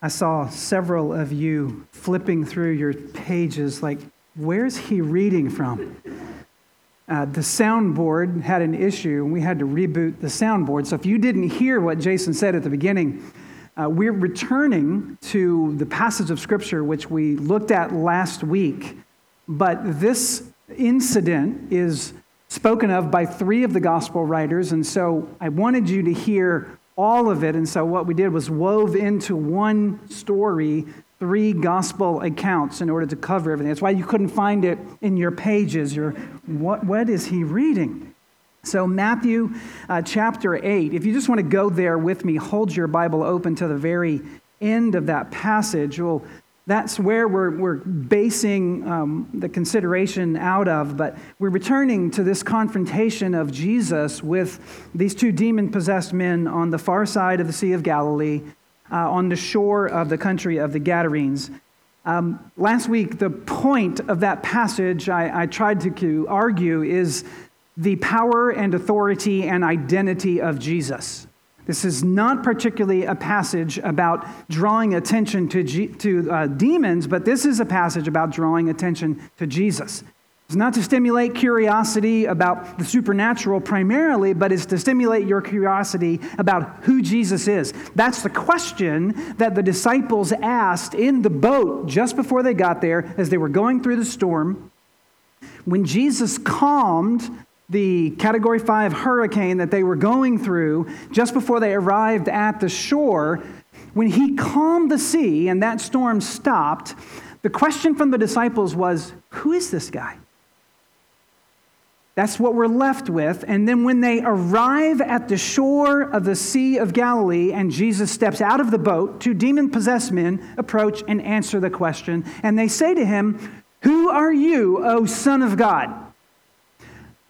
I saw several of you flipping through your pages like, where's he reading from? Uh, the soundboard had an issue, and we had to reboot the soundboard. So if you didn't hear what Jason said at the beginning, uh, we're returning to the passage of Scripture which we looked at last week. But this incident is spoken of by three of the gospel writers, and so I wanted you to hear all of it. And so what we did was wove into one story three gospel accounts in order to cover everything. That's why you couldn't find it in your pages. Your, what, what is he reading? So, Matthew uh, chapter 8, if you just want to go there with me, hold your Bible open to the very end of that passage. Well, that's where we're, we're basing um, the consideration out of. But we're returning to this confrontation of Jesus with these two demon possessed men on the far side of the Sea of Galilee uh, on the shore of the country of the Gadarenes. Um, last week, the point of that passage I, I tried to argue is the power and authority and identity of Jesus. This is not particularly a passage about drawing attention to, G- to uh, demons, but this is a passage about drawing attention to Jesus. It's not to stimulate curiosity about the supernatural primarily, but it's to stimulate your curiosity about who Jesus is. That's the question that the disciples asked in the boat just before they got there as they were going through the storm. When Jesus calmed the category five hurricane that they were going through just before they arrived at the shore, when he calmed the sea and that storm stopped, the question from the disciples was, Who is this guy? That's what we're left with. And then when they arrive at the shore of the Sea of Galilee and Jesus steps out of the boat, two demon possessed men approach and answer the question. And they say to him, Who are you, O Son of God?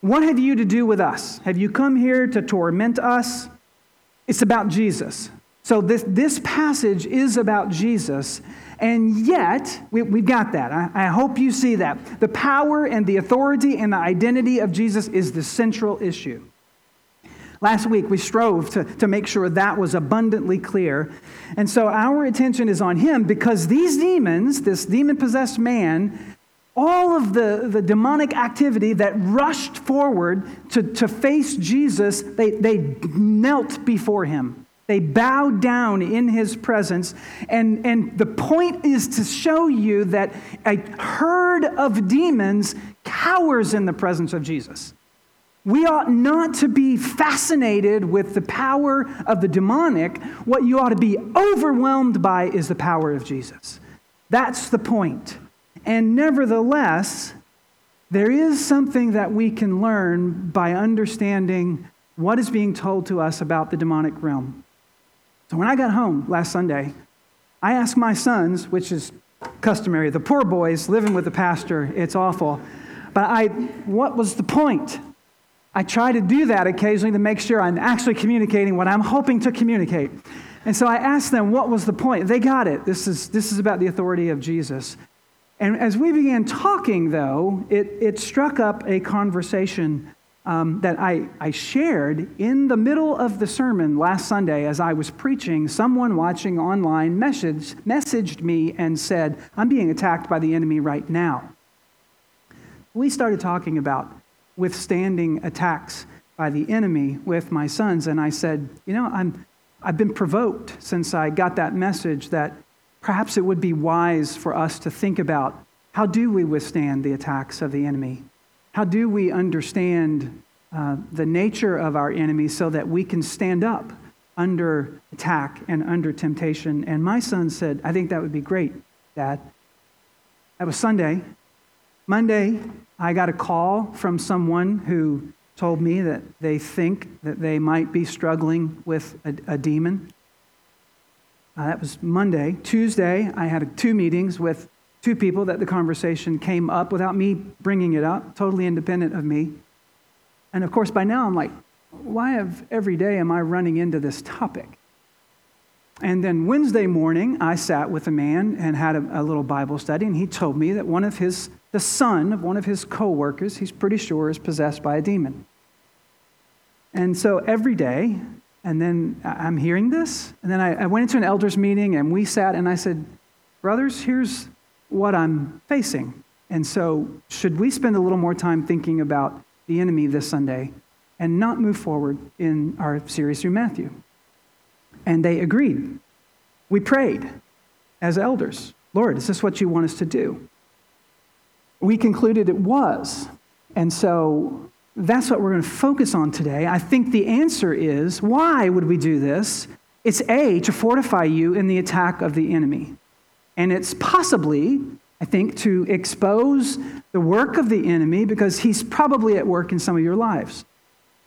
What have you to do with us? Have you come here to torment us? It's about Jesus. So this, this passage is about Jesus. And yet, we, have got that. I, I hope you see that. The power and the authority and the identity of Jesus is the central issue. Last week, we strove to, to make sure that was abundantly clear. And so our attention is on him because these demons, this demon possessed man, all of the, the demonic activity that rushed forward to, to face Jesus, they, they knelt before him. They bowed down in his presence. And, and the point is to show you that a herd of demons cowers in the presence of Jesus. We ought not to be fascinated with the power of the demonic. What you ought to be overwhelmed by is the power of Jesus. That's the point. And nevertheless, there is something that we can learn by understanding what is being told to us about the demonic realm. So when I got home last Sunday, I asked my sons, which is customary, the poor boys living with the pastor, it's awful. But I, what was the point? I try to do that occasionally to make sure I'm actually communicating what I'm hoping to communicate. And so I asked them, what was the point? They got it. This is, this is about the authority of Jesus. And as we began talking, though, it, it struck up a conversation um, that I, I shared in the middle of the sermon last Sunday as I was preaching. Someone watching online messaged, messaged me and said, I'm being attacked by the enemy right now. We started talking about withstanding attacks by the enemy with my sons, and I said, You know, I'm, I've been provoked since I got that message that perhaps it would be wise for us to think about how do we withstand the attacks of the enemy? How do we understand uh, the nature of our enemy so that we can stand up under attack and under temptation? And my son said, I think that would be great, Dad. That was Sunday. Monday, I got a call from someone who told me that they think that they might be struggling with a, a demon. Uh, that was Monday. Tuesday, I had two meetings with two people that the conversation came up without me bringing it up, totally independent of me. And of course, by now I'm like, why have every day am I running into this topic? And then Wednesday morning, I sat with a man and had a, a, little Bible study, and he told me that one of his, the son of one of his coworkers, he's pretty sure is possessed by a demon. And so every day, And then I'm hearing this. And then I, I went into an elders meeting and we sat and I said, Brothers, here's what I'm facing. And so, should we spend a little more time thinking about the enemy this Sunday and not move forward in our series through Matthew? And they agreed. We prayed as elders Lord, is this what you want us to do? We concluded it was. And so that's what we're going to focus on today. I think the answer is why would we do this? It's A, to fortify you in the attack of the enemy. And it's possibly, I think, to expose the work of the enemy because he's probably at work in some of your lives.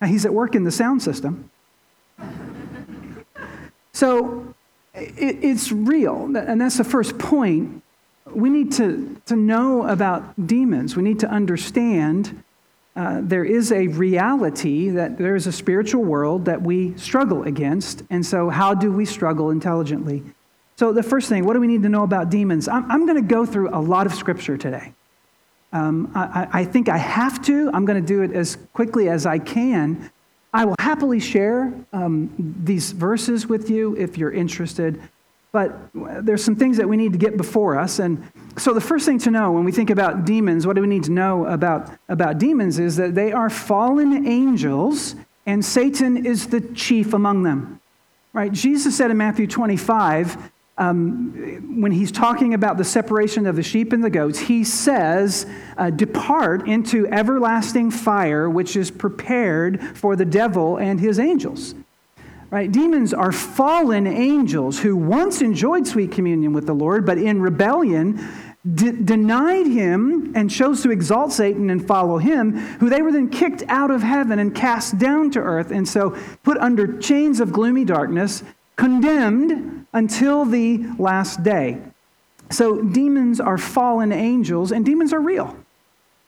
Now, he's at work in the sound system. so it, it's real. And that's the first point. We need to, to know about demons, we need to understand uh, there is a reality that there is a spiritual world that we struggle against. And so, how do we struggle intelligently? So, the first thing, what do we need to know about demons? I'm, I'm going to go through a lot of scripture today. Um, I, I, think I have to. I'm going to do it as quickly as I can. I will happily share um, these verses with you if you're interested. But there's some things that we need to get before us. And so, the first thing to know when we think about demons, what do we need to know about, about demons is that they are fallen angels, and Satan is the chief among them. Right? Jesus said in Matthew 25, um, when he's talking about the separation of the sheep and the goats, he says, uh, Depart into everlasting fire, which is prepared for the devil and his angels. Right? Demons are fallen angels who once enjoyed sweet communion with the Lord, but in rebellion denied him and chose to exalt Satan and follow him, who they were then kicked out of heaven and cast down to earth, and so put under chains of gloomy darkness, condemned until the last day. So demons are fallen angels, and demons are real.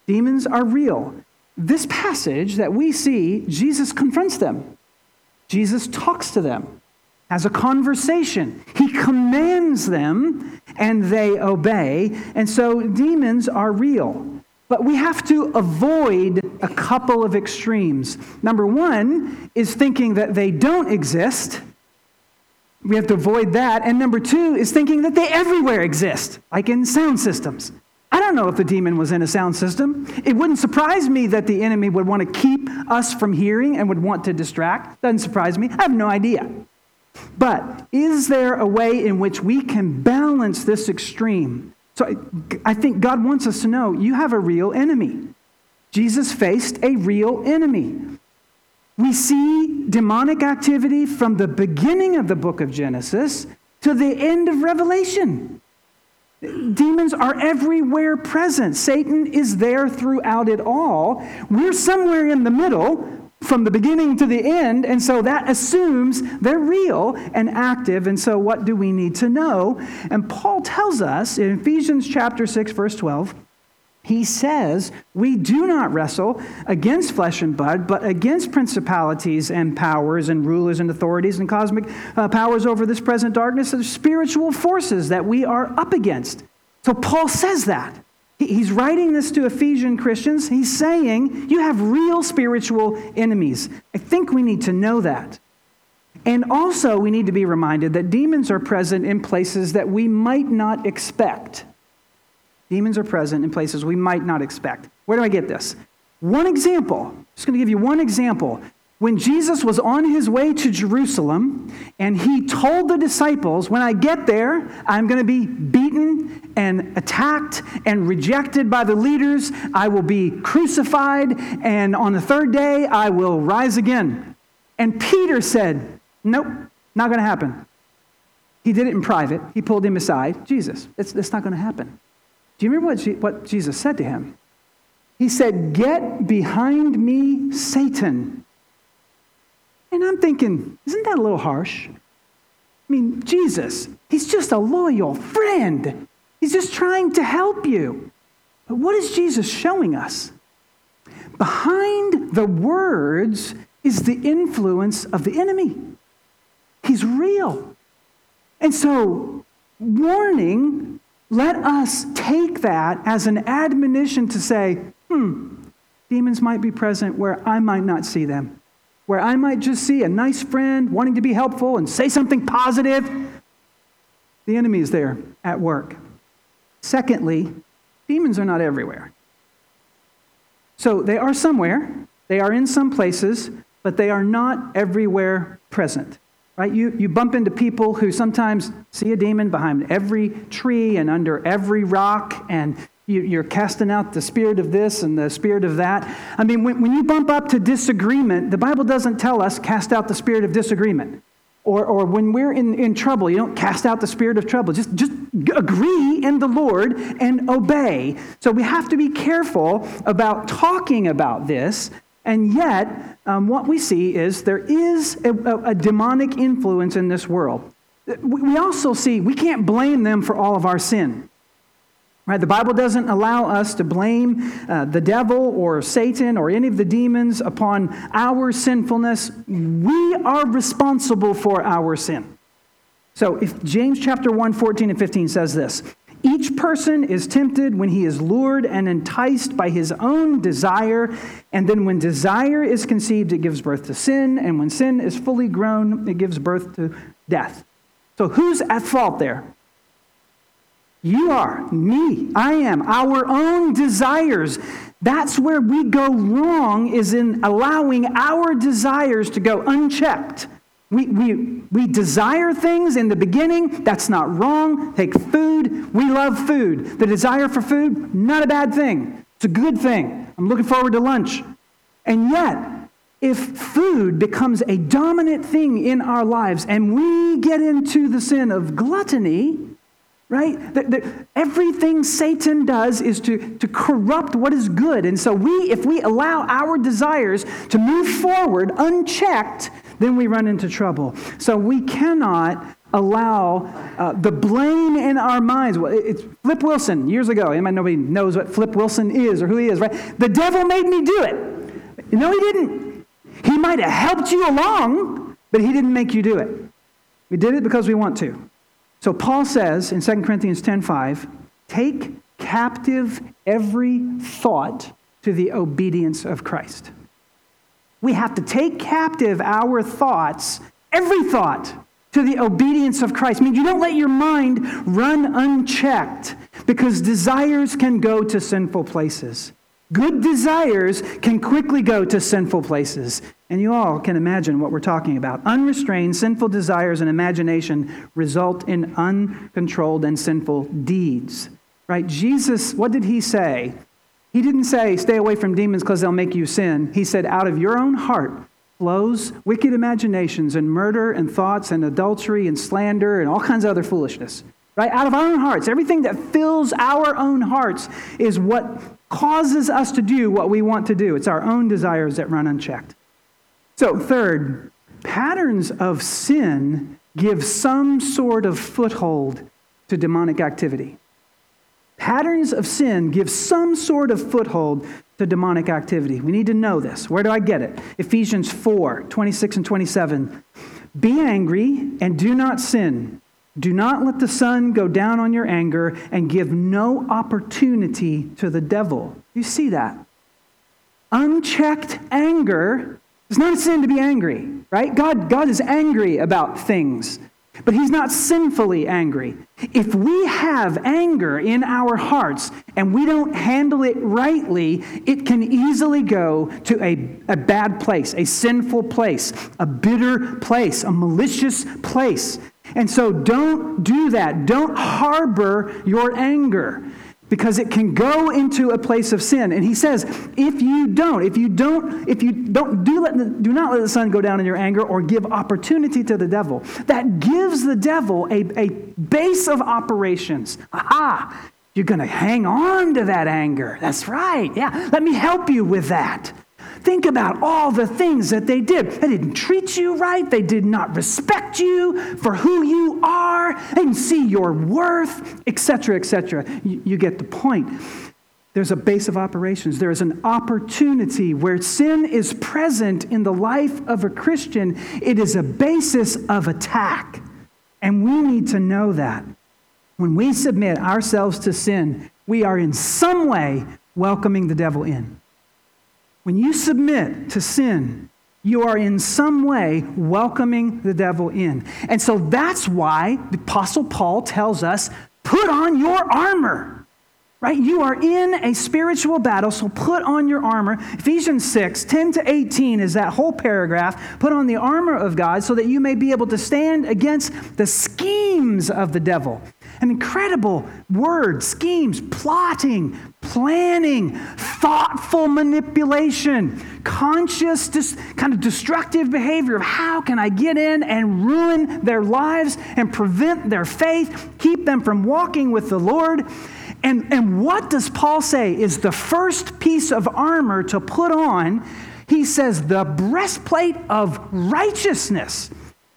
Demons are real. This passage that we see, Jesus confronts them. Jesus talks to them, has a conversation. He commands them, and they obey. And so demons are real. But we have to avoid a couple of extremes. Number one is thinking that they don't exist. We have to avoid that. And number two is thinking that they everywhere exist, like in sound systems. I don't know if the demon was in a sound system. It wouldn't surprise me that the enemy would want to keep us from hearing and would want to distract. Doesn't surprise me. I have no idea. But is there a way in which we can balance this extreme? So I think God wants us to know you have a real enemy. Jesus faced a real enemy. We see demonic activity from the beginning of the book of Genesis to the end of Revelation. Demons are everywhere present. Satan is there throughout it all. We're somewhere in the middle from the beginning to the end, and so that assumes they're real and active. And so, what do we need to know? And Paul tells us in Ephesians chapter 6, verse 12, he says, We do not wrestle against flesh and blood, but against principalities and powers and rulers and authorities and cosmic uh, powers over this present darkness, and spiritual forces that we are up against. So Paul says that. He's writing this to Ephesian Christians. He's saying, You have real spiritual enemies. I think we need to know that. And also, we need to be reminded that demons are present in places that we might not expect. Demons are present in places we might not expect. Where do I get this? One example, I'm just going to give you one example. When Jesus was on his way to Jerusalem and he told the disciples, When I get there, I'm going to be beaten and attacked and rejected by the leaders. I will be crucified, and on the third day, I will rise again. And Peter said, Nope, not going to happen. He did it in private. He pulled him aside. Jesus, it's, it's not going to happen. Do you remember what, what Jesus said to him? He said, Get behind me, Satan. And I'm thinking, isn't that a little harsh? I mean, Jesus, he's just a loyal friend. He's just trying to help you. But what is Jesus showing us? Behind the words is the influence of the enemy. He's real. And so, warning let us take that as an admonition to say, hmm, demons might be present where I might not see them. where I might just see a nice friend wanting to be helpful and say something positive, the enemy is there at work. Secondly, demons are not everywhere. So they are somewhere, they are in some places, but they are not everywhere present. Right? You, you bump into people who sometimes see a demon behind every tree and under every rock, and you, are casting out the spirit of this and the spirit of that. I mean, when, when you bump up to disagreement, the Bible doesn't tell us cast out the spirit of disagreement. Or, or when we're in, in trouble, you don't cast out the spirit of trouble. Just, just agree in the Lord and obey. So we have to be careful about talking about this. And yet, um, what we see is there is a, a, a demonic influence in this world. We also see we can't blame them for all of our sin. Right? The Bible doesn't allow us to blame uh, the devil or Satan or any of the demons upon our sinfulness. We are responsible for our sin. So if James chapter 1, 14 and 15 says this, each person is tempted when he is lured and enticed by his own desire, and then when desire is conceived, it gives birth to sin, and when sin is fully grown, it gives birth to death. So who's at fault there? You are, me, I am, our own desires. That's where we go wrong, is in allowing our desires to go unchecked. We, we, we desire things in the beginning. That's not wrong. Take food. We love food. The desire for food, not a bad thing. It's a good thing. I'm looking forward to lunch. And yet, if food becomes a dominant thing in our lives and we get into the sin of gluttony, right? Everything Satan does is to, to corrupt what is good. And so we, if we allow our desires to move forward unchecked, then we run into trouble. So we cannot allow uh, the blame in our minds. It's Flip Wilson years ago. Nobody knows what Flip Wilson is or who he is, right? The devil made me do it. No, he didn't. He might have helped you along, but he didn't make you do it. We did it because we want to. So Paul says in 2 Corinthians 10:5, take captive every thought to the obedience of Christ. We have to take captive our thoughts, every thought, to the obedience of Christ. I mean, you don't let your mind run unchecked because desires can go to sinful places. Good desires can quickly go to sinful places. And you all can imagine what we're talking about. Unrestrained, sinful desires and imagination result in uncontrolled and sinful deeds. Right? Jesus, what did he say? He didn't say, stay away from demons because they'll make you sin. He said, out of your own heart flows wicked imaginations and murder and thoughts and adultery and slander and all kinds of other foolishness. Right? Out of our own hearts. Everything that fills our own hearts is what causes us to do what we want to do. It's our own desires that run unchecked. So, third, patterns of sin give some sort of foothold to demonic activity. Patterns of sin give some sort of foothold to demonic activity. We need to know this. Where do I get it? Ephesians 4 26 and 27. Be angry and do not sin. Do not let the sun go down on your anger and give no opportunity to the devil. You see that? Unchecked anger it's not a sin to be angry, right? God, God is angry about things, but He's not sinfully angry. If we have anger in our hearts and we don't handle it rightly, it can easily go to a, a bad place, a sinful place, a bitter place, a malicious place. And so don't do that. Don't harbor your anger because it can go into a place of sin. And he says, if you don't, if you don't, if you don't do, let do not let the sun go down in your anger or give opportunity to the devil. That gives the devil a, a base of operations. Aha! You're to hang on to that anger. That's right. Yeah. Let me help you with that. Think about all the things that they did. They didn't treat you right. They did not respect you for who you are. They didn't see your worth, etc., etc. You, you get the point. There's a base of operations. There is an opportunity where sin is present in the life of a Christian. It is a basis of attack. And we need to know that. When we submit ourselves to sin, we are in some way welcoming the devil in. When you submit to sin, You are in some way welcoming the devil in. And so that's why the Apostle Paul tells us put on your armor right? You are in a spiritual battle, so put on your armor. Ephesians 6, 10 to 18 is that whole paragraph. Put on the armor of God so that you may be able to stand against the schemes of the devil. An incredible word, schemes, plotting, planning, thoughtful manipulation, conscious, dis- kind of destructive behavior of how can I get in and ruin their lives and prevent their faith, keep them from walking with the Lord. And, and what does Paul say is the first piece of armor to put on? He says, the breastplate of righteousness,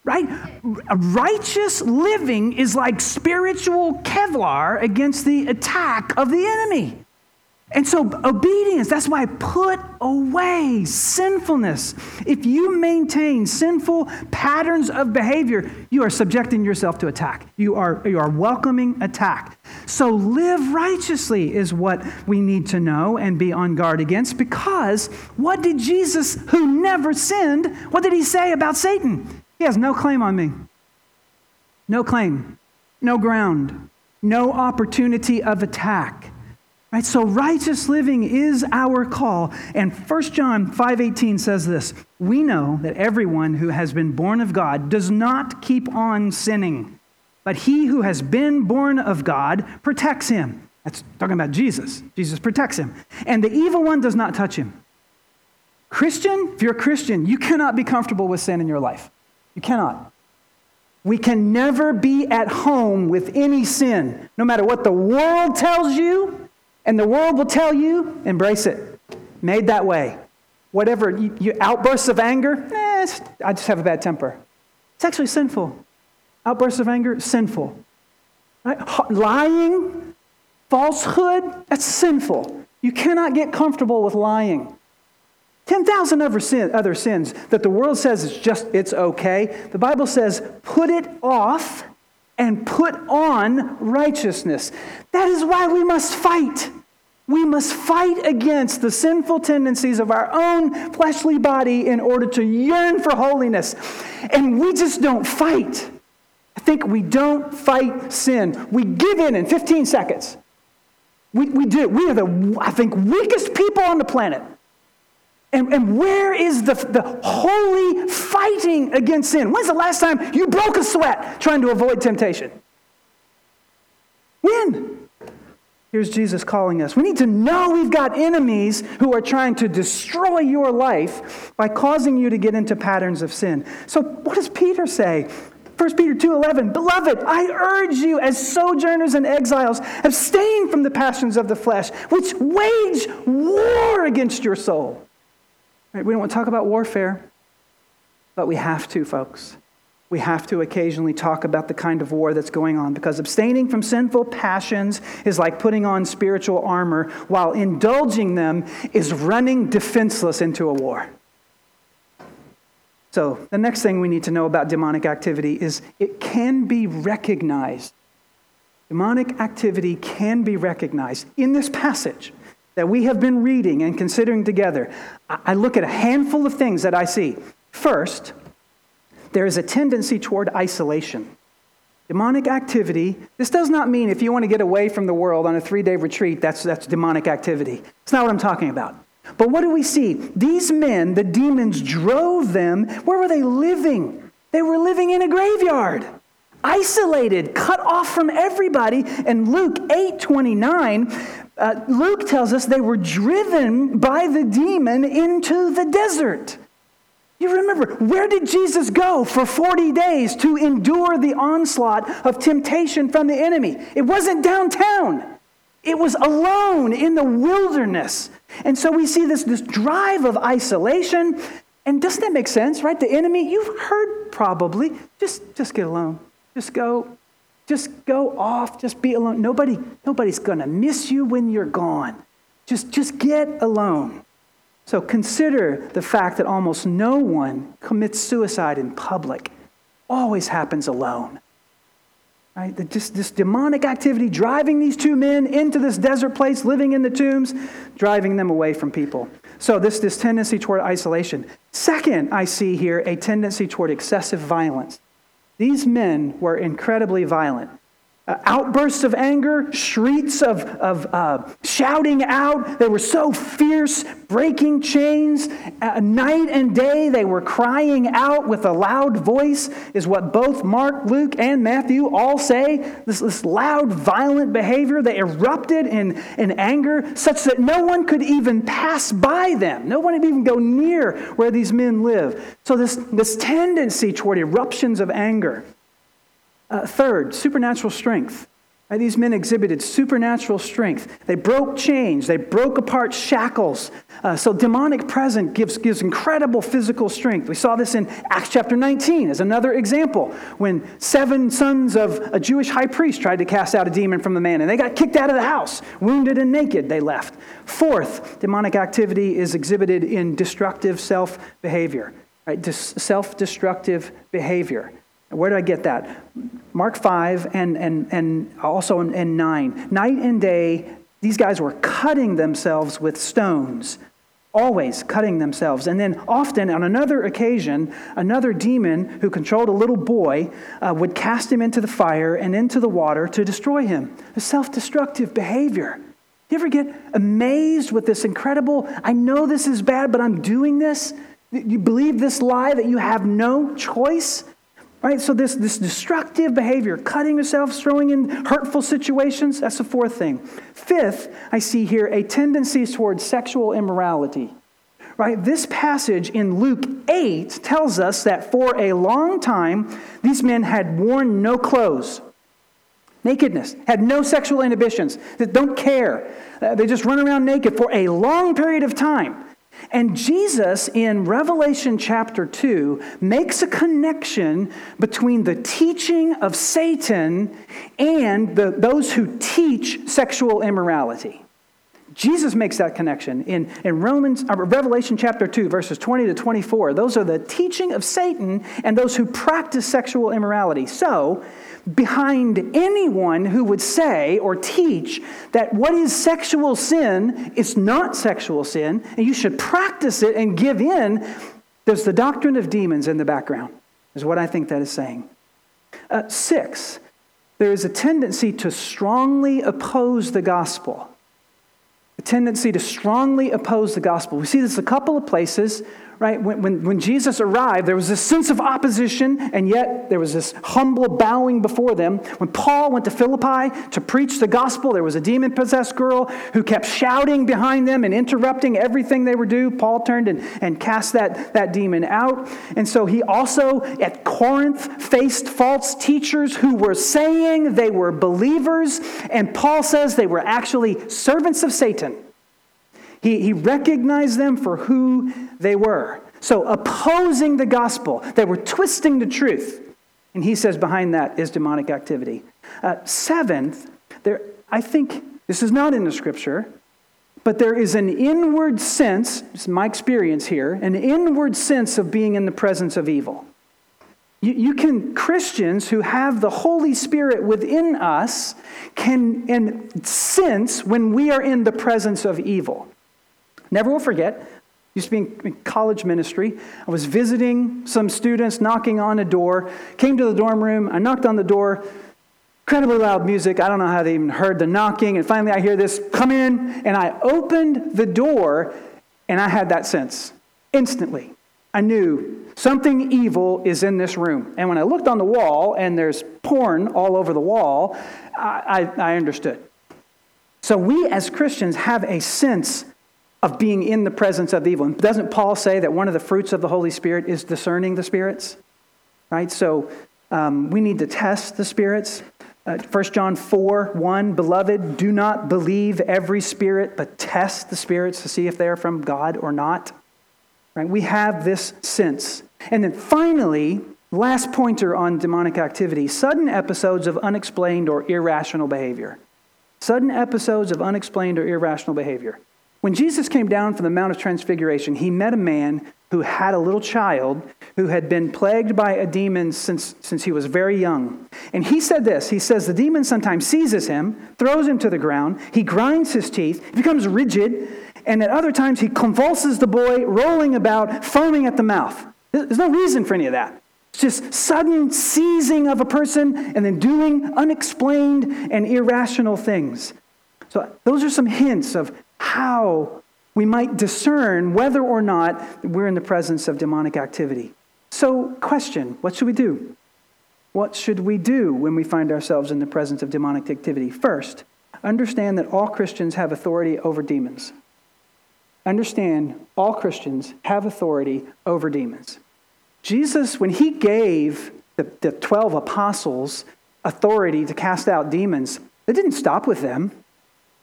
right? Righteous living is like spiritual Kevlar against the attack of the enemy. And so, obedience, that's why put away sinfulness. If you maintain sinful patterns of behavior, you are subjecting yourself to attack. You are, you are welcoming attack. So, live righteously is what we need to know and be on guard against because what did Jesus, who never sinned, what did he say about Satan? He has no claim on me. No claim, no ground, no opportunity of attack. Right? So righteous living is our call. And 1 John 5:18 says this, "We know that everyone who has been born of God does not keep on sinning, but he who has been born of God protects him." That's talking about Jesus. Jesus protects him. And the evil one does not touch him. Christian, if you're a Christian, you cannot be comfortable with sin in your life. You cannot. We can never be at home with any sin, no matter what the world tells you and the world will tell you, embrace it. Made that way. Whatever, you, you outbursts of anger, eh, I just have a bad temper. It's actually sinful. Outbursts of anger, sinful. Right? Lying, falsehood, that's sinful. You cannot get comfortable with lying. 10,000 other, sin, other sins that the world says it's just, it's okay. The Bible says, put it off and put on righteousness. That is why we must fight. We must fight against the sinful tendencies of our own fleshly body in order to yearn for holiness. And we just don't fight. I think we don't fight sin. We give in in 15 seconds. We, we do. We are the, I think, weakest people on the planet. And, and where is the, the holy fighting against sin? When's the last time you broke a sweat trying to avoid temptation? When? Here's Jesus calling us. We need to know we've got enemies who are trying to destroy your life by causing you to get into patterns of sin. So, what does Peter say? 1 Peter 2:11 Beloved, I urge you as sojourners and exiles, abstain from the passions of the flesh, which wage war against your soul. Right, we don't want to talk about warfare, but we have to, folks we have to occasionally talk about the kind of war that's going on because abstaining from sinful passions is like putting on spiritual armor, while indulging them is running defenseless into a war. So, the next thing we need to know about demonic activity is it can be recognized. Demonic activity can be recognized. In this passage that we have been reading and considering together, I look at a handful of things that I see. First, there is a tendency toward isolation. Demonic activity, this does not mean if you want to get away from the world on a three day retreat, that's, that's demonic activity. It's not what I'm talking about. But what do we see? These men, the demons drove them. Where were they living? They were living in a graveyard, isolated, cut off from everybody. And Luke 8 29, uh, Luke tells us they were driven by the demon into the desert. You remember, where did Jesus go for 40 days to endure the onslaught of temptation from the enemy? It wasn't downtown, it was alone in the wilderness. And so we see this, this drive of isolation. And doesn't that make sense, right? The enemy, you've heard probably, just, just get alone. Just go, just go off, just be alone. Nobody, nobody's gonna miss you when you're gone. Just, just get alone. So consider the fact that almost no one commits suicide in public, always happens alone. Right? Just this demonic activity driving these two men into this desert place, living in the tombs, driving them away from people. So, this, this tendency toward isolation. Second, I see here a tendency toward excessive violence. These men were incredibly violent uh, outbursts of anger, shrieks of, of uh, shouting out. They were so fierce, breaking chains. Uh, night and day, they were crying out with a loud voice, is what both Mark, Luke, and Matthew all say. This, this loud, violent behavior. They erupted in, in anger such that no one could even pass by them. No one would even go near where these men live. So, this, this tendency toward eruptions of anger. Uh, third, supernatural strength. Right, these men exhibited supernatural strength. They broke chains, they broke apart shackles. Uh, so, demonic presence gives, gives incredible physical strength. We saw this in Acts chapter 19 as another example when seven sons of a Jewish high priest tried to cast out a demon from the man and they got kicked out of the house, wounded and naked, they left. Fourth, demonic activity is exhibited in destructive self behavior, right? self destructive behavior. Where did I get that? Mark 5 and, and, and also in, in 9. Night and day, these guys were cutting themselves with stones, always cutting themselves. And then, often, on another occasion, another demon who controlled a little boy uh, would cast him into the fire and into the water to destroy him. A self destructive behavior. You ever get amazed with this incredible, I know this is bad, but I'm doing this? You believe this lie that you have no choice? Right? So this, this destructive behavior, cutting yourself, throwing in hurtful situations, that's the fourth thing. Fifth, I see here a tendency towards sexual immorality. Right? This passage in Luke 8 tells us that for a long time, these men had worn no clothes. Nakedness, had no sexual inhibitions, that don't care. Uh, they just run around naked for a long period of time. And Jesus in Revelation chapter 2 makes a connection between the teaching of Satan and the, those who teach sexual immorality. Jesus makes that connection in, in Romans, uh, Revelation chapter 2, verses 20 to 24. Those are the teaching of Satan and those who practice sexual immorality. So, behind anyone who would say or teach that what is sexual sin is not sexual sin, and you should practice it and give in, there's the doctrine of demons in the background, is what I think that is saying. Uh, six, there is a tendency to strongly oppose the gospel a tendency to strongly oppose the gospel. We see this a couple of places right? When, when, when Jesus arrived, there was this sense of opposition, and yet there was this humble bowing before them. When Paul went to Philippi to preach the gospel, there was a demon possessed girl who kept shouting behind them and interrupting everything they were doing. Paul turned and, and cast that, that demon out. And so he also, at Corinth, faced false teachers who were saying they were believers, and Paul says they were actually servants of Satan. He, he recognized them for who they were. So, opposing the gospel, they were twisting the truth. And he says behind that is demonic activity. Uh, seventh, there, I think this is not in the scripture, but there is an inward sense, is my experience here, an inward sense of being in the presence of evil. You, you can, Christians who have the Holy Spirit within us, can and sense when we are in the presence of evil. Never will forget, used to be in college ministry. I was visiting some students, knocking on a door, came to the dorm room, I knocked on the door, incredibly loud music. I don't know how they even heard the knocking. And finally, I hear this come in, and I opened the door, and I had that sense instantly. I knew something evil is in this room. And when I looked on the wall, and there's porn all over the wall, I, I, I understood. So we as Christians have a sense of being in the presence of evil. And doesn't Paul say that one of the fruits of the Holy Spirit is discerning the spirits? Right? So um, we need to test the spirits. Uh, 1 John 4 1, beloved, do not believe every spirit, but test the spirits to see if they are from God or not. Right? We have this sense. And then finally, last pointer on demonic activity sudden episodes of unexplained or irrational behavior. Sudden episodes of unexplained or irrational behavior. When Jesus came down from the Mount of Transfiguration, he met a man who had a little child who had been plagued by a demon since, since he was very young. And he said this He says, The demon sometimes seizes him, throws him to the ground, he grinds his teeth, becomes rigid, and at other times he convulses the boy, rolling about, foaming at the mouth. There's no reason for any of that. It's just sudden seizing of a person and then doing unexplained and irrational things. So, those are some hints of how we might discern whether or not we're in the presence of demonic activity. So, question what should we do? What should we do when we find ourselves in the presence of demonic activity? First, understand that all Christians have authority over demons. Understand all Christians have authority over demons. Jesus, when he gave the, the 12 apostles authority to cast out demons, it didn't stop with them.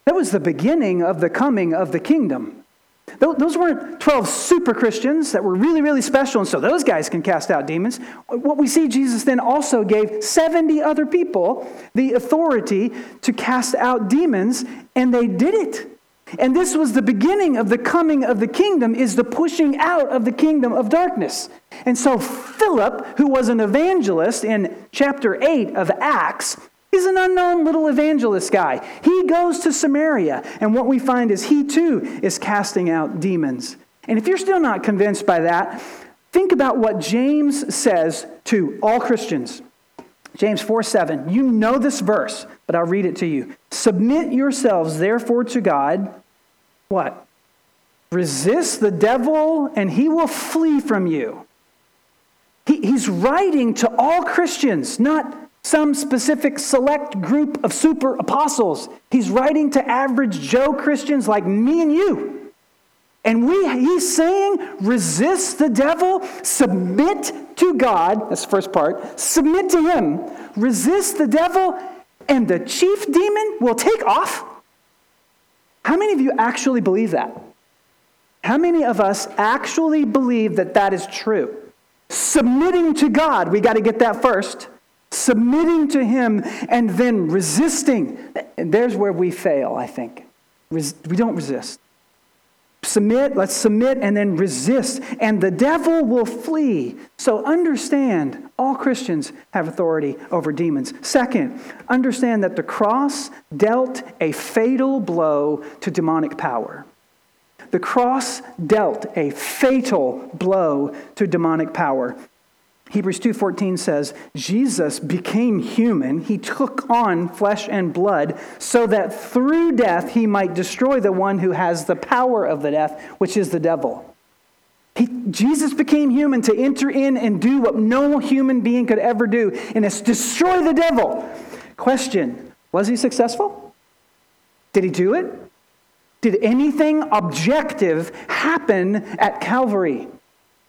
That was the beginning of the coming of the kingdom. Those weren't 12 super Christians that were really, really special, and so those guys can cast out demons. What we see, Jesus then also gave 70 other people the authority to cast out demons, and they did it. And this was the beginning of the coming of the kingdom, is the pushing out of the kingdom of darkness. And so Philip, who was an evangelist in chapter 8 of Acts, He's an unknown little evangelist guy. He goes to Samaria, and what we find is he too is casting out demons. And if you're still not convinced by that, think about what James says to all Christians. James 4 7. You know this verse, but I'll read it to you. Submit yourselves, therefore, to God. What? Resist the devil, and he will flee from you. He, he's writing to all Christians, not some specific select group of super apostles. He's writing to average Joe Christians like me and you. And we, he's saying, resist the devil, submit to God. That's the first part. Submit to him. Resist the devil, and the chief demon will take off. How many of you actually believe that? How many of us actually believe that that is true? Submitting to God, we got to get that first submitting to Him, and then resisting. And there's where we fail, I think. Res- we don't resist. Submit, let's submit, and then resist, and the devil will flee. So understand all Christians have authority over demons. Second, understand that the cross dealt a fatal blow to demonic power. The cross dealt a fatal blow to demonic power. Hebrews 2:14 says, Jesus became human. He took on flesh and blood so that through death he might destroy the one who has the power of the death, which is the devil. He, Jesus became human to enter in and do what no human being could ever do, and it's destroy the devil. Question, was he successful? Did he do it? Did anything objective happen at Calvary?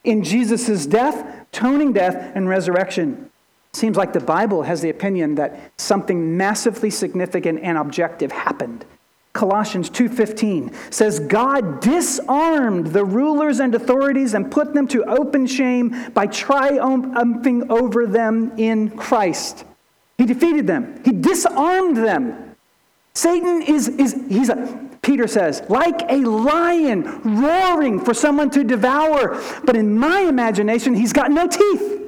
In Jesus' death, atoning death, and resurrection. Seems like the Bible has the opinion that something massively significant and objective happened. Colossians 2:15 says God disarmed the rulers and authorities and put them to open shame by triumphing over them in Christ. He defeated them. He disarmed them. Satan is, is he's a Peter says, like a lion roaring for someone to devour. But in my imagination, he's got no teeth.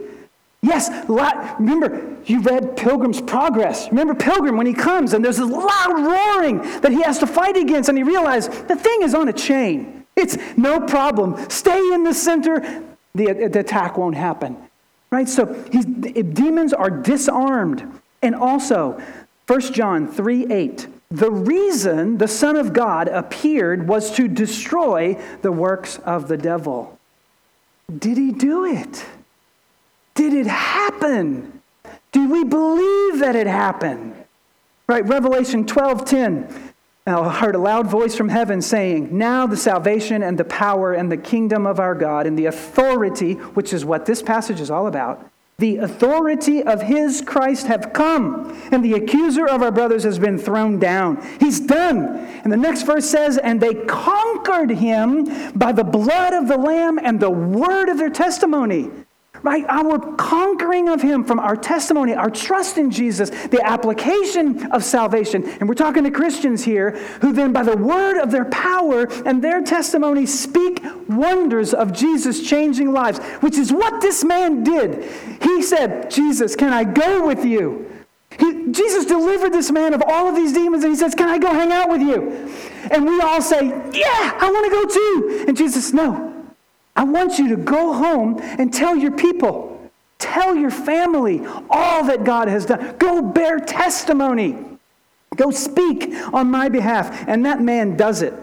Yes, remember, you read Pilgrim's Progress. Remember Pilgrim when he comes and there's this loud roaring that he has to fight against, and he realizes the thing is on a chain. It's no problem. Stay in the center, the, the attack won't happen. Right? So demons are disarmed. And also, 1 John 3 8 the reason the Son of God appeared was to destroy the works of the devil. Did he do it? Did it happen? Do we believe that it happened? Right, Revelation 12 10. I heard a loud voice from heaven saying, Now the salvation and the power and the kingdom of our God and the authority, which is what this passage is all about, the authority of his Christ have come, and the accuser of our brothers has been thrown down. He's done. And the next verse says, And they conquered him by the blood of the Lamb and the word of their testimony. Right? Our conquering of Him from our testimony, our trust in Jesus, the application of salvation. And we're talking to Christians here who then, by the word of their power and their testimony, speak wonders of Jesus changing lives, which is what this man did. He said, Jesus, can I go with you? He, Jesus delivered this man of all of these demons, and he says, Can I go hang out with you? And we all say, Yeah, I want to go too. And Jesus, No, I want you to go home and tell your people, tell your family all that God has done. Go bear testimony. Go speak on my behalf. And that man does it.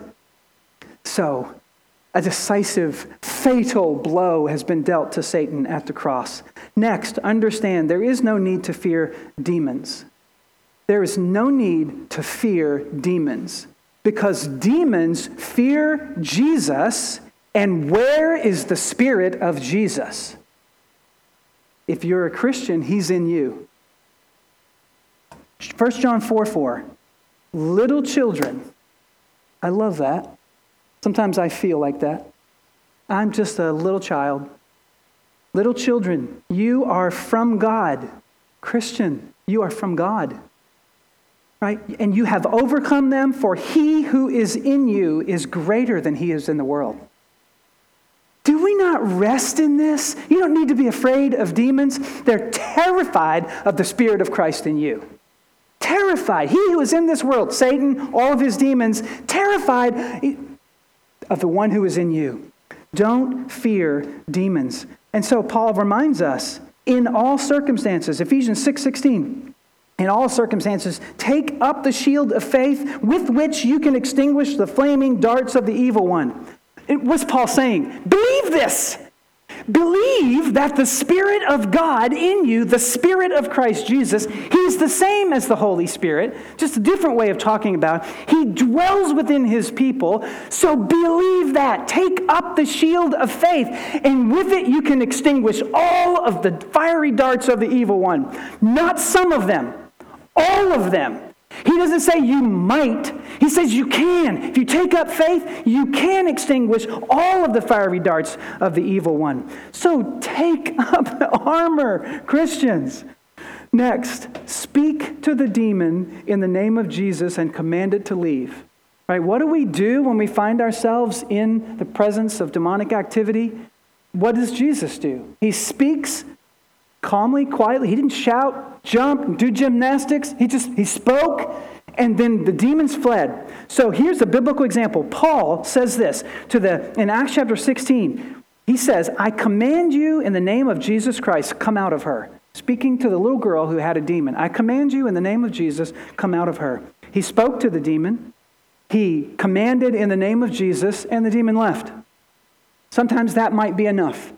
So, a decisive, fatal blow has been dealt to Satan at the cross. Next, understand there is no need to fear demons. There is no need to fear demons because demons fear Jesus and where is the Spirit of Jesus? If you're a Christian, He's in you. 1 John 4 4. Little children. I love that. Sometimes I feel like that. I'm just a little child. Little children, you are from God. Christian, you are from God. Right? And you have overcome them, for he who is in you is greater than he is in the world. Not rest in this? You don't need to be afraid of demons. They're terrified of the Spirit of Christ in you. Terrified. He who is in this world, Satan, all of his demons, terrified of the one who is in you. Don't fear demons. And so Paul reminds us in all circumstances, Ephesians 6 16, in all circumstances, take up the shield of faith with which you can extinguish the flaming darts of the evil one. What's Paul saying? Believe this. Believe that the Spirit of God in you, the Spirit of Christ Jesus, He's the same as the Holy Spirit, just a different way of talking about. He dwells within His people. So believe that. Take up the shield of faith, and with it you can extinguish all of the fiery darts of the evil one. Not some of them, all of them. He doesn't say you might. He says you can. If you take up faith, you can extinguish all of the fiery darts of the evil one. So take up the armor, Christians. Next, speak to the demon in the name of Jesus and command it to leave. Right? What do we do when we find ourselves in the presence of demonic activity? What does Jesus do? He speaks calmly, quietly. He didn't shout, jump, do gymnastics. He just he spoke and then the demons fled. So here's a biblical example. Paul says this to the in Acts chapter 16. He says, "I command you in the name of Jesus Christ, come out of her." Speaking to the little girl who had a demon. "I command you in the name of Jesus, come out of her." He spoke to the demon. He commanded in the name of Jesus and the demon left. Sometimes that might be enough.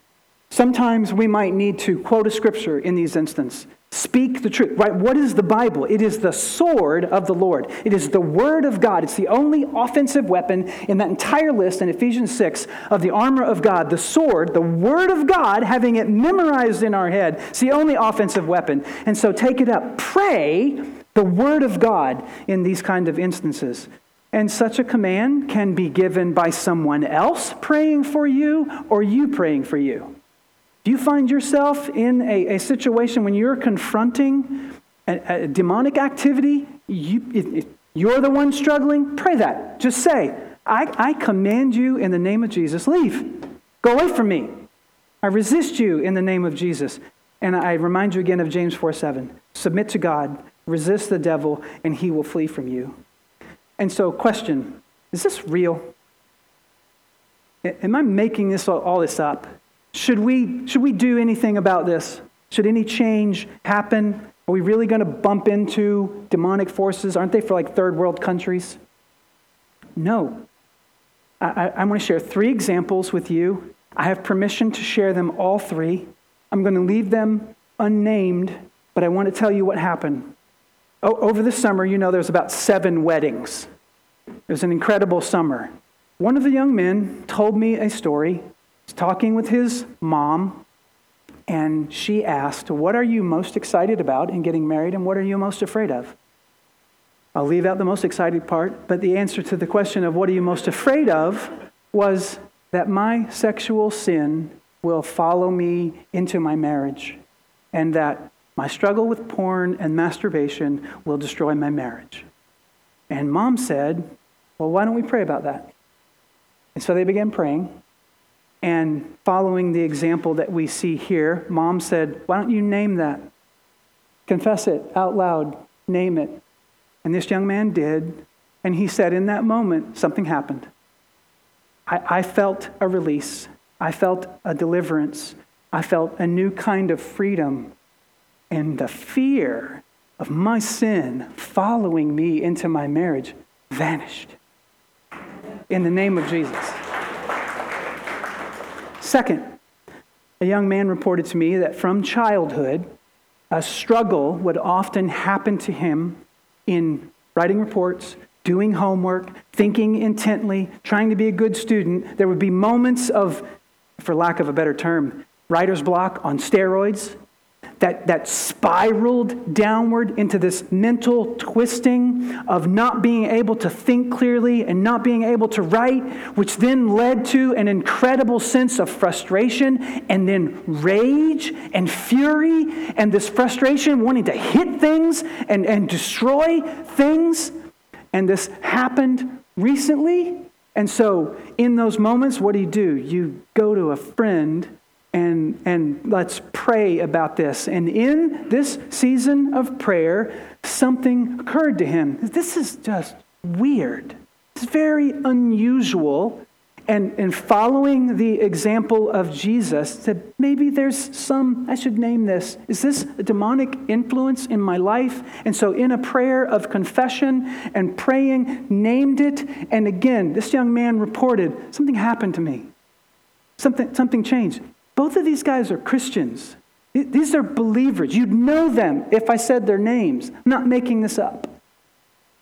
Sometimes we might need to quote a scripture in these instances. Speak the truth, right? What is the Bible? It is the sword of the Lord. It is the Word of God. It's the only offensive weapon in that entire list in Ephesians 6 of the armor of God. The sword, the Word of God, having it memorized in our head, it's the only offensive weapon. And so take it up. Pray the Word of God in these kind of instances. And such a command can be given by someone else praying for you or you praying for you. Do you find yourself in a, a situation when you're confronting a, a demonic activity? You, if you're the one struggling? Pray that. Just say, I, I command you in the name of Jesus, leave. Go away from me. I resist you in the name of Jesus. And I remind you again of James 4 7. Submit to God, resist the devil, and he will flee from you. And so, question is this real? Am I making this all, all this up? Should we, should we do anything about this? Should any change happen? Are we really going to bump into demonic forces? Aren't they for like third world countries? No. I, want to share three examples with you. I have permission to share them all three. I'm going to leave them unnamed, but I want to tell you what happened. O- over the summer, you know, there's about seven weddings. It was an incredible summer. One of the young men told me a story Talking with his mom, and she asked, What are you most excited about in getting married, and what are you most afraid of? I'll leave out the most excited part, but the answer to the question of what are you most afraid of was that my sexual sin will follow me into my marriage, and that my struggle with porn and masturbation will destroy my marriage. And mom said, Well, why don't we pray about that? And so they began praying. And following the example that we see here, mom said, Why don't you name that? Confess it out loud, name it. And this young man did. And he said, In that moment, something happened. I, I felt a release, I felt a deliverance, I felt a new kind of freedom. And the fear of my sin following me into my marriage vanished. In the name of Jesus. Second, a young man reported to me that from childhood, a struggle would often happen to him in writing reports, doing homework, thinking intently, trying to be a good student. There would be moments of, for lack of a better term, writer's block on steroids that, that spiraled downward into this mental twisting of not being able to think clearly and not being able to write, which then led to an incredible sense of frustration and then rage and fury and this frustration wanting to hit things and, and destroy things. And this happened recently. And so, in those moments, what do you do? You go to a friend and, and let's pray about this. And in this season of prayer, something occurred to him. This is just weird. It's very unusual. And, and following the example of Jesus, that maybe there's some, I should name this. Is this a demonic influence in my life? And so, in a prayer of confession and praying, named it. And again, this young man reported something happened to me. Something, something changed. Both of these guys are Christians. These are believers. You'd know them if I said their names. I'm not making this up.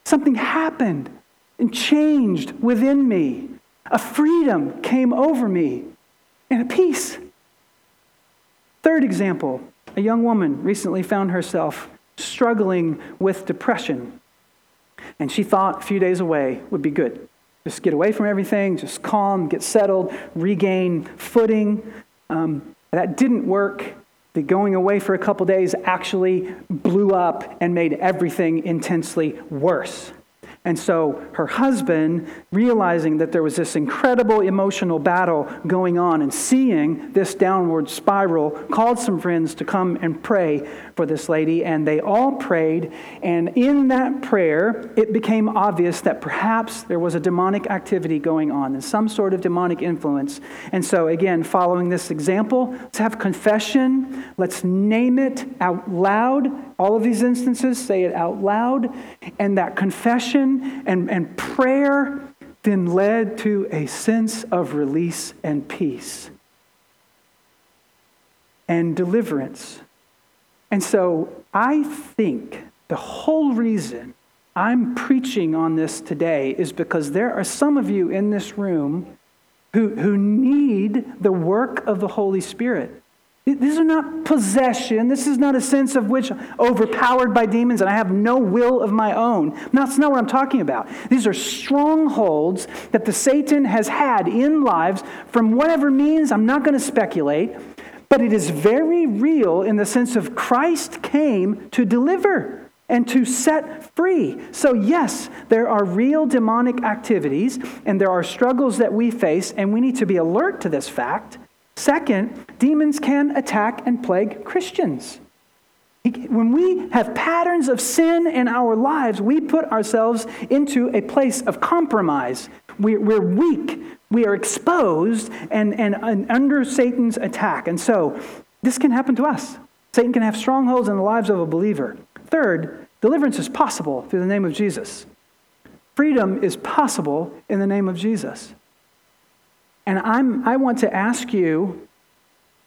Something happened and changed within me. A freedom came over me and a peace. Third example a young woman recently found herself struggling with depression. And she thought a few days away would be good. Just get away from everything, just calm, get settled, regain footing. Um, that didn't work. The going away for a couple days actually blew up and made everything intensely worse. And so her husband, realizing that there was this incredible emotional battle going on and seeing this downward spiral, called some friends to come and pray for this lady. And they all prayed. And in that prayer, it became obvious that perhaps there was a demonic activity going on and some sort of demonic influence. And so, again, following this example, let's have confession. Let's name it out loud. All of these instances, say it out loud. And that confession and, and prayer then led to a sense of release and peace and deliverance. And so I think the whole reason I'm preaching on this today is because there are some of you in this room who, who need the work of the Holy Spirit. These are not possession. This is not a sense of which overpowered by demons and I have no will of my own. That's not what I'm talking about. These are strongholds that the Satan has had in lives from whatever means. I'm not going to speculate, but it is very real in the sense of Christ came to deliver and to set free. So, yes, there are real demonic activities and there are struggles that we face, and we need to be alert to this fact. Second, demons can attack and plague Christians. When we have patterns of sin in our lives, we put ourselves into a place of compromise. We're, weak, we are exposed, and, and, under Satan's attack. And so, this can happen to us. Satan can have strongholds in the lives of a believer. Third, deliverance is possible through the name of Jesus. Freedom is possible in the name of Jesus. And I'm, I want to ask you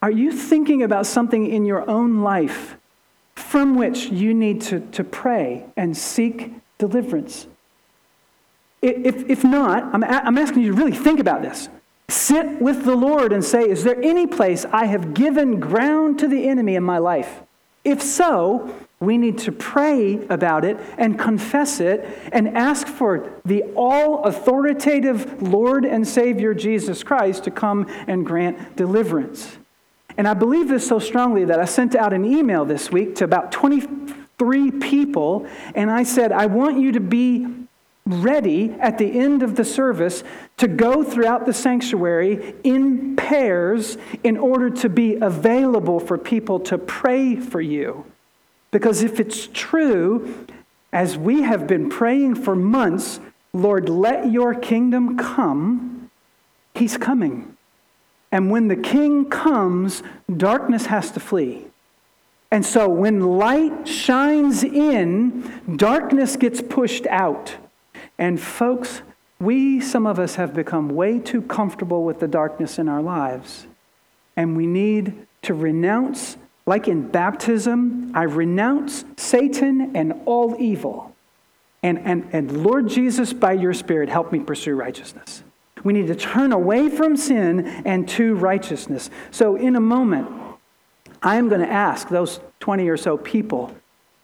are you thinking about something in your own life from which you need to, to pray and seek deliverance? If, if not, I'm, I'm asking you to really think about this. Sit with the Lord and say, Is there any place I have given ground to the enemy in my life? If so, we need to pray about it and confess it and ask for the all authoritative Lord and Savior Jesus Christ to come and grant deliverance. And I believe this so strongly that I sent out an email this week to about 23 people, and I said, I want you to be ready at the end of the service to go throughout the sanctuary in pairs in order to be available for people to pray for you. Because if it's true, as we have been praying for months, Lord, let your kingdom come, he's coming. And when the king comes, darkness has to flee. And so when light shines in, darkness gets pushed out. And folks, we, some of us, have become way too comfortable with the darkness in our lives. And we need to renounce, like in baptism, I renounce Satan and all evil. And, and, and Lord Jesus, by your Spirit, help me pursue righteousness. We need to turn away from sin and to righteousness. So, in a moment, I am going to ask those 20 or so people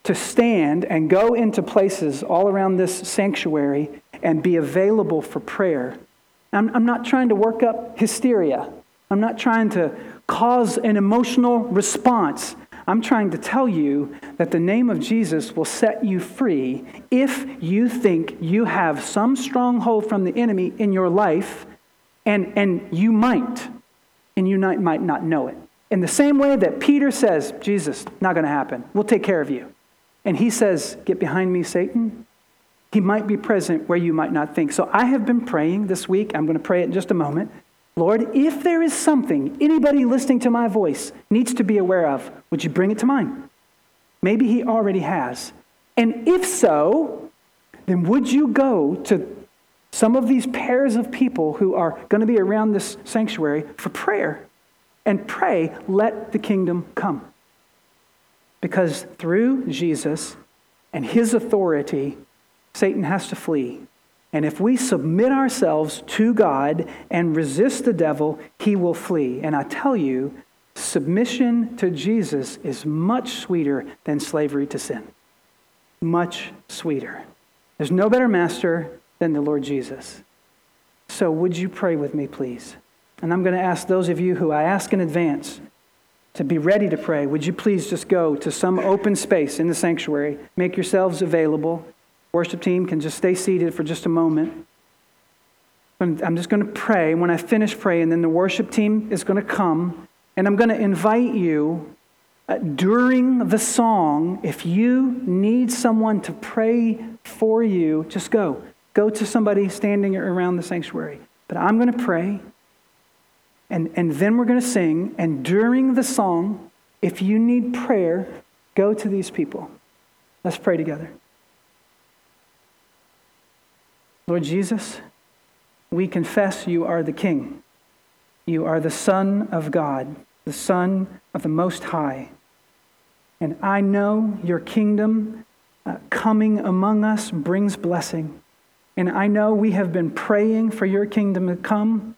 to stand and go into places all around this sanctuary and be available for prayer. I'm, I'm not trying to work up hysteria. I'm not trying to cause an emotional response. I'm trying to tell you that the name of Jesus will set you free if you think you have some stronghold from the enemy in your life, and, and you might, and you might, not know it. In the same way that Peter says, Jesus, not going to happen. We'll take care of you and he says, Get behind me, Satan, he might be present where you might not think. So I have been praying this week. I'm going to pray it in just a moment. Lord, if there is something anybody listening to my voice needs to be aware of, would you bring it to mind? Maybe he already has. And if so, then would you go to some of these pairs of people who are going to be around this sanctuary for prayer and pray, let the kingdom come? Because through Jesus and his authority, Satan has to flee. And if we submit ourselves to God and resist the devil, he will flee. And I tell you, submission to Jesus is much sweeter than slavery to sin. Much sweeter. There's no better master than the Lord Jesus. So, would you pray with me, please? And I'm going to ask those of you who I ask in advance to be ready to pray, would you please just go to some open space in the sanctuary? Make yourselves available. Worship team can just stay seated for just a moment. I'm just going to pray. When I finish praying, then the worship team is going to come, and I'm going to invite you uh, during the song. If you need someone to pray for you, just go. Go to somebody standing around the sanctuary. But I'm going to pray. And, and then we're going to sing. And during the song, if you need prayer, go to these people. Let's pray together. Lord Jesus, we confess you are the King. You are the Son of God, the Son of the Most High. And I know your kingdom uh, coming among us brings blessing. And I know we have been praying for your kingdom to come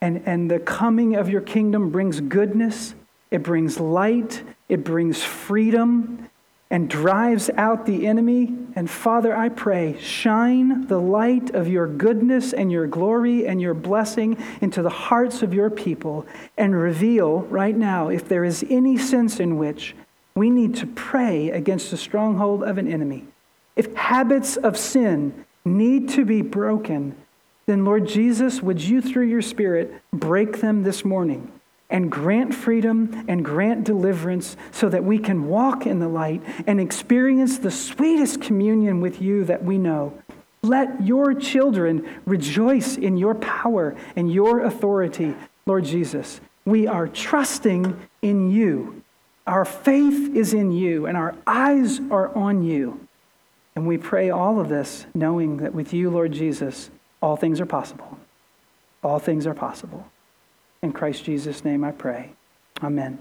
and, and the coming of your kingdom brings goodness, it brings light, it brings freedom, and drives out the enemy. And Father, I pray, shine the light of your goodness and your glory and your blessing into the hearts of your people and reveal right now if there is any sense in which we need to pray against the stronghold of an enemy. If habits of sin need to be broken, then Lord Jesus, would you through your Spirit break them this morning and grant freedom and grant deliverance so that we can walk in the light and experience the sweetest communion with you that we know. Let your children rejoice in your power and your authority, Lord Jesus. We are trusting in you. Our faith is in you, and our eyes are on you. And we pray all of this knowing that with you, Lord Jesus, all things are possible. All things are possible. In Christ Jesus' name I pray. Amen.